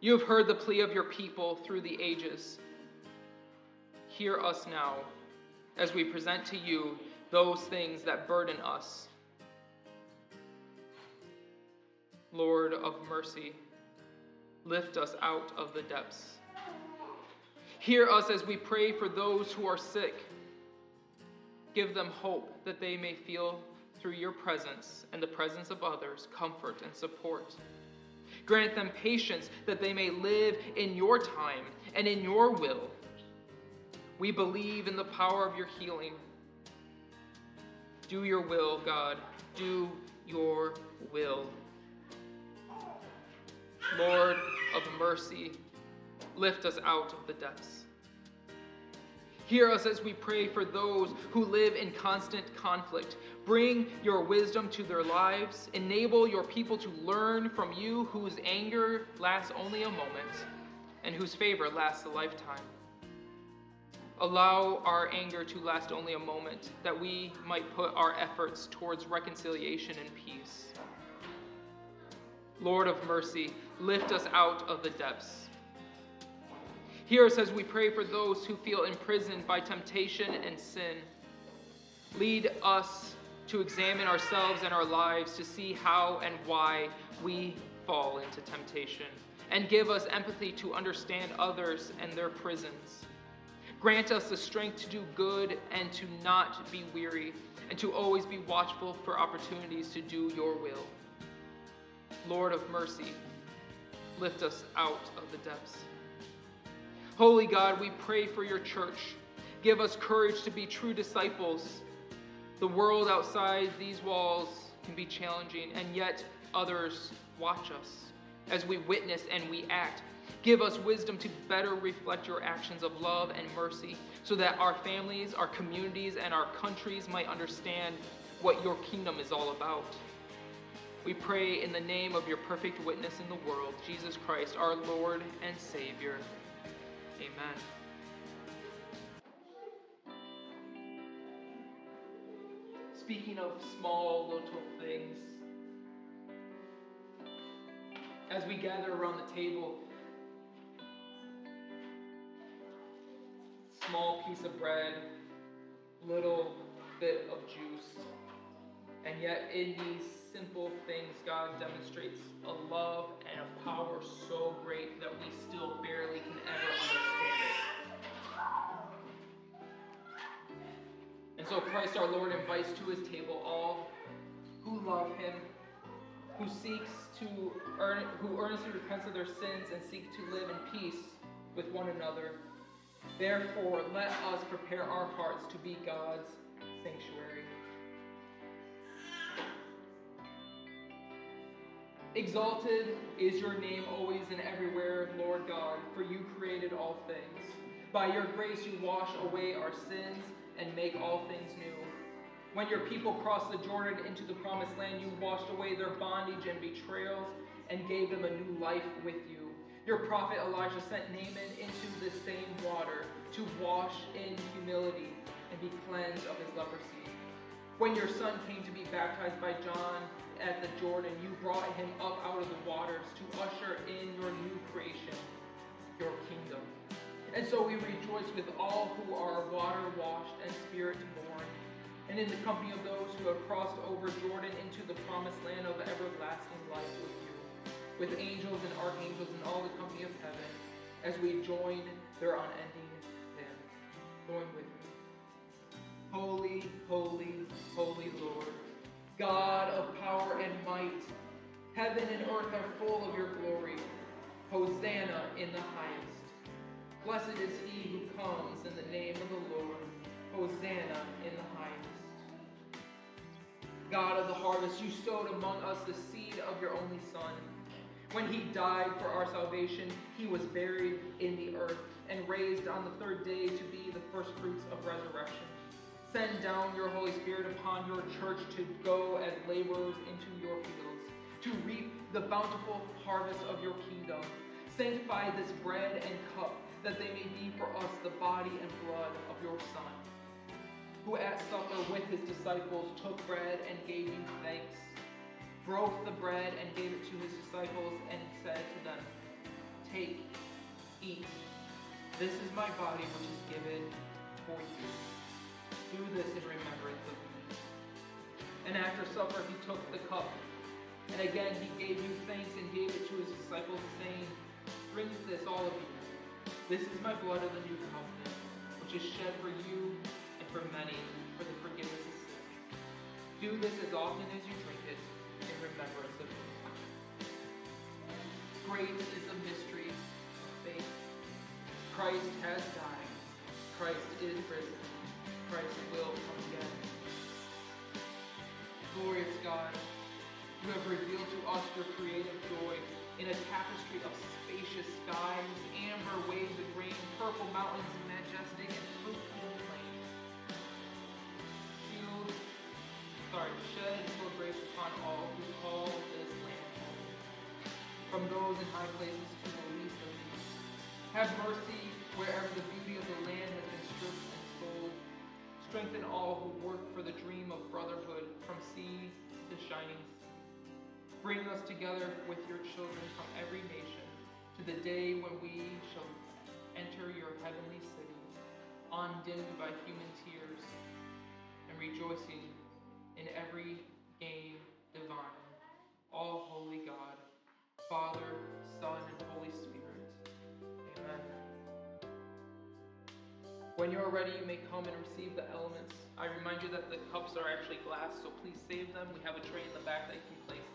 you have heard the plea of your people through the ages. Hear us now as we present to you those things that burden us. Lord of mercy, lift us out of the depths. Hear us as we pray for those who are sick. Give them hope that they may feel through your presence and the presence of others, comfort and support. Grant them patience that they may live in your time and in your will. We believe in the power of your healing. Do your will, God. Do your will. Lord of mercy, lift us out of the depths. Hear us as we pray for those who live in constant conflict. Bring your wisdom to their lives. Enable your people to learn from you, whose anger lasts only a moment and whose favor lasts a lifetime. Allow our anger to last only a moment, that we might put our efforts towards reconciliation and peace. Lord of mercy, lift us out of the depths. Hear us as we pray for those who feel imprisoned by temptation and sin. Lead us to examine ourselves and our lives to see how and why we fall into temptation, and give us empathy to understand others and their prisons. Grant us the strength to do good and to not be weary, and to always be watchful for opportunities to do your will. Lord of mercy, lift us out of the depths. Holy God, we pray for your church. Give us courage to be true disciples. The world outside these walls can be challenging, and yet others watch us as we witness and we act. Give us wisdom to better reflect your actions of love and mercy so that our families, our communities, and our countries might understand what your kingdom is all about. We pray in the name of your perfect witness in the world, Jesus Christ, our Lord and Savior. Amen. Speaking of small little things, as we gather around the table, small piece of bread, little bit of juice, and yet in these simple things, God demonstrates a love and a power so great that we still barely can ever understand it. And so Christ our Lord invites to his table all who love him, who seeks to earn, who earnestly repents of their sins and seek to live in peace with one another. Therefore, let us prepare our hearts to be God's sanctuary. Exalted is your name always and everywhere, Lord God, for you created all things. By your grace you wash away our sins and make all things new. When your people crossed the Jordan into the promised land, you washed away their bondage and betrayals and gave them a new life with you. Your prophet Elijah sent Naaman into the same water to wash in humility and be cleansed of his leprosy. When your son came to be baptized by John at the Jordan, you brought him up out of the waters to usher in your new creation, your kingdom. And so we rejoice with all who are water washed and spirit born, and in the company of those who have crossed over Jordan into the promised land of everlasting life with angels and archangels and all the company of heaven, as we join their unending hymn. Join with me. Holy, holy, holy Lord, God of power and might, heaven and earth are full of your glory. Hosanna in the highest. Blessed is he who comes in the name of the Lord. Hosanna in the highest. God of the harvest, you sowed among us the seed of your only Son. When he died for our salvation, he was buried in the earth and raised on the third day to be the first fruits of resurrection. Send down your Holy Spirit upon your church to go as laborers into your fields, to reap the bountiful harvest of your kingdom. Sanctify this bread and cup, that they may be for us the body and blood of your Son, who at supper with his disciples took bread and gave you thanks, broke the bread and gave it to his disciples, and said to them, Take, eat. This is my body which is given for you. Do this in remembrance of me. And after supper, he took the cup. And again, he gave you thanks and gave it to his disciples, saying, Drink this, all of you. This is my blood of the new covenant, which is shed for you and for many for the forgiveness of sin. Do this as often as you drink of. Great is the mystery of faith. Christ has died. Christ is risen. Christ will come again. Glorious God, you have revealed to us your creative joy in a tapestry of spacious skies, amber waves of rain, purple mountains, shed your grace upon all who call this land. From those in high places to the least of these. Have mercy wherever the beauty of the land has been stripped and sold. Strengthen all who work for the dream of brotherhood from sea to shining sea. Bring us together with your children from every nation to the day when we shall enter your heavenly city, undimmed by human tears and rejoicing in every game divine. All holy God, Father, Son, and Holy Spirit. Amen. When you are ready, you may come and receive the elements. I remind you that the cups are actually glass, so please save them. We have a tray in the back that you can place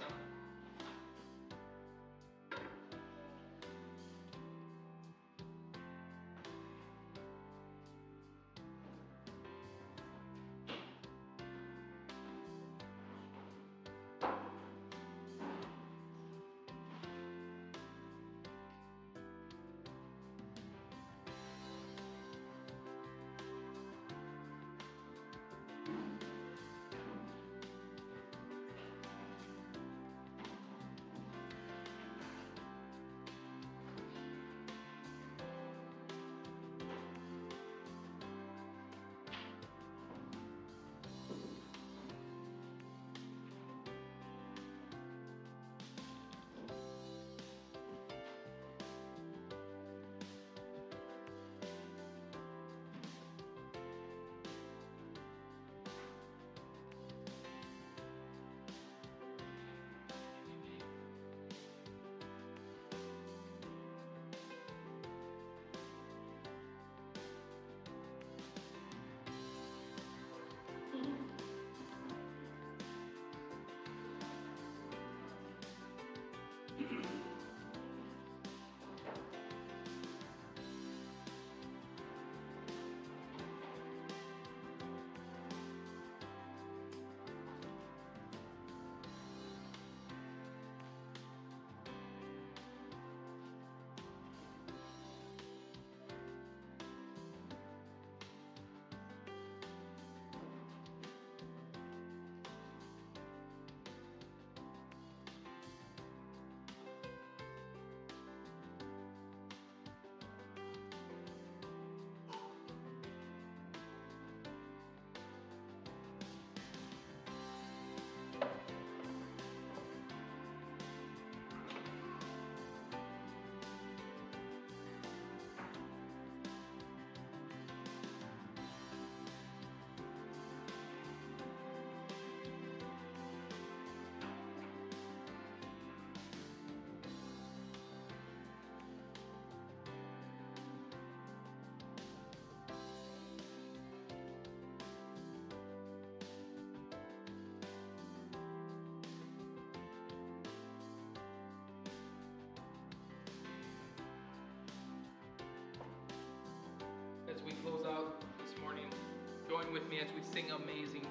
with me as we sing Amazing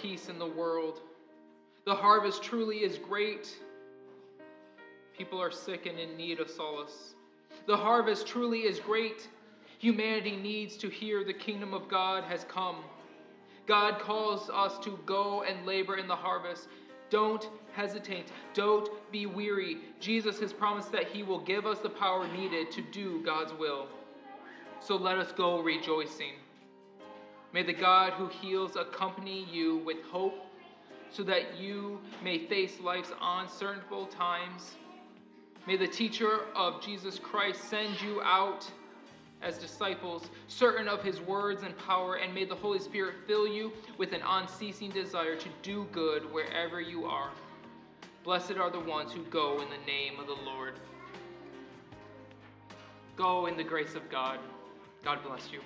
peace in the world. The harvest truly is great. People are sick and in need of solace. The harvest truly is great. Humanity needs to hear the kingdom of God has come. God calls us to go and labor in the harvest. Don't hesitate. Don't be weary. Jesus has promised that He will give us the power needed to do God's will. So let us go rejoicing. May the God who heals accompany you with hope so that you may face life's uncertainable times. May the teacher of Jesus Christ send you out as disciples, certain of his words and power, and may the Holy Spirit fill you with an unceasing desire to do good wherever you are. Blessed are the ones who go in the name of the Lord. Go in the grace of God. God bless you.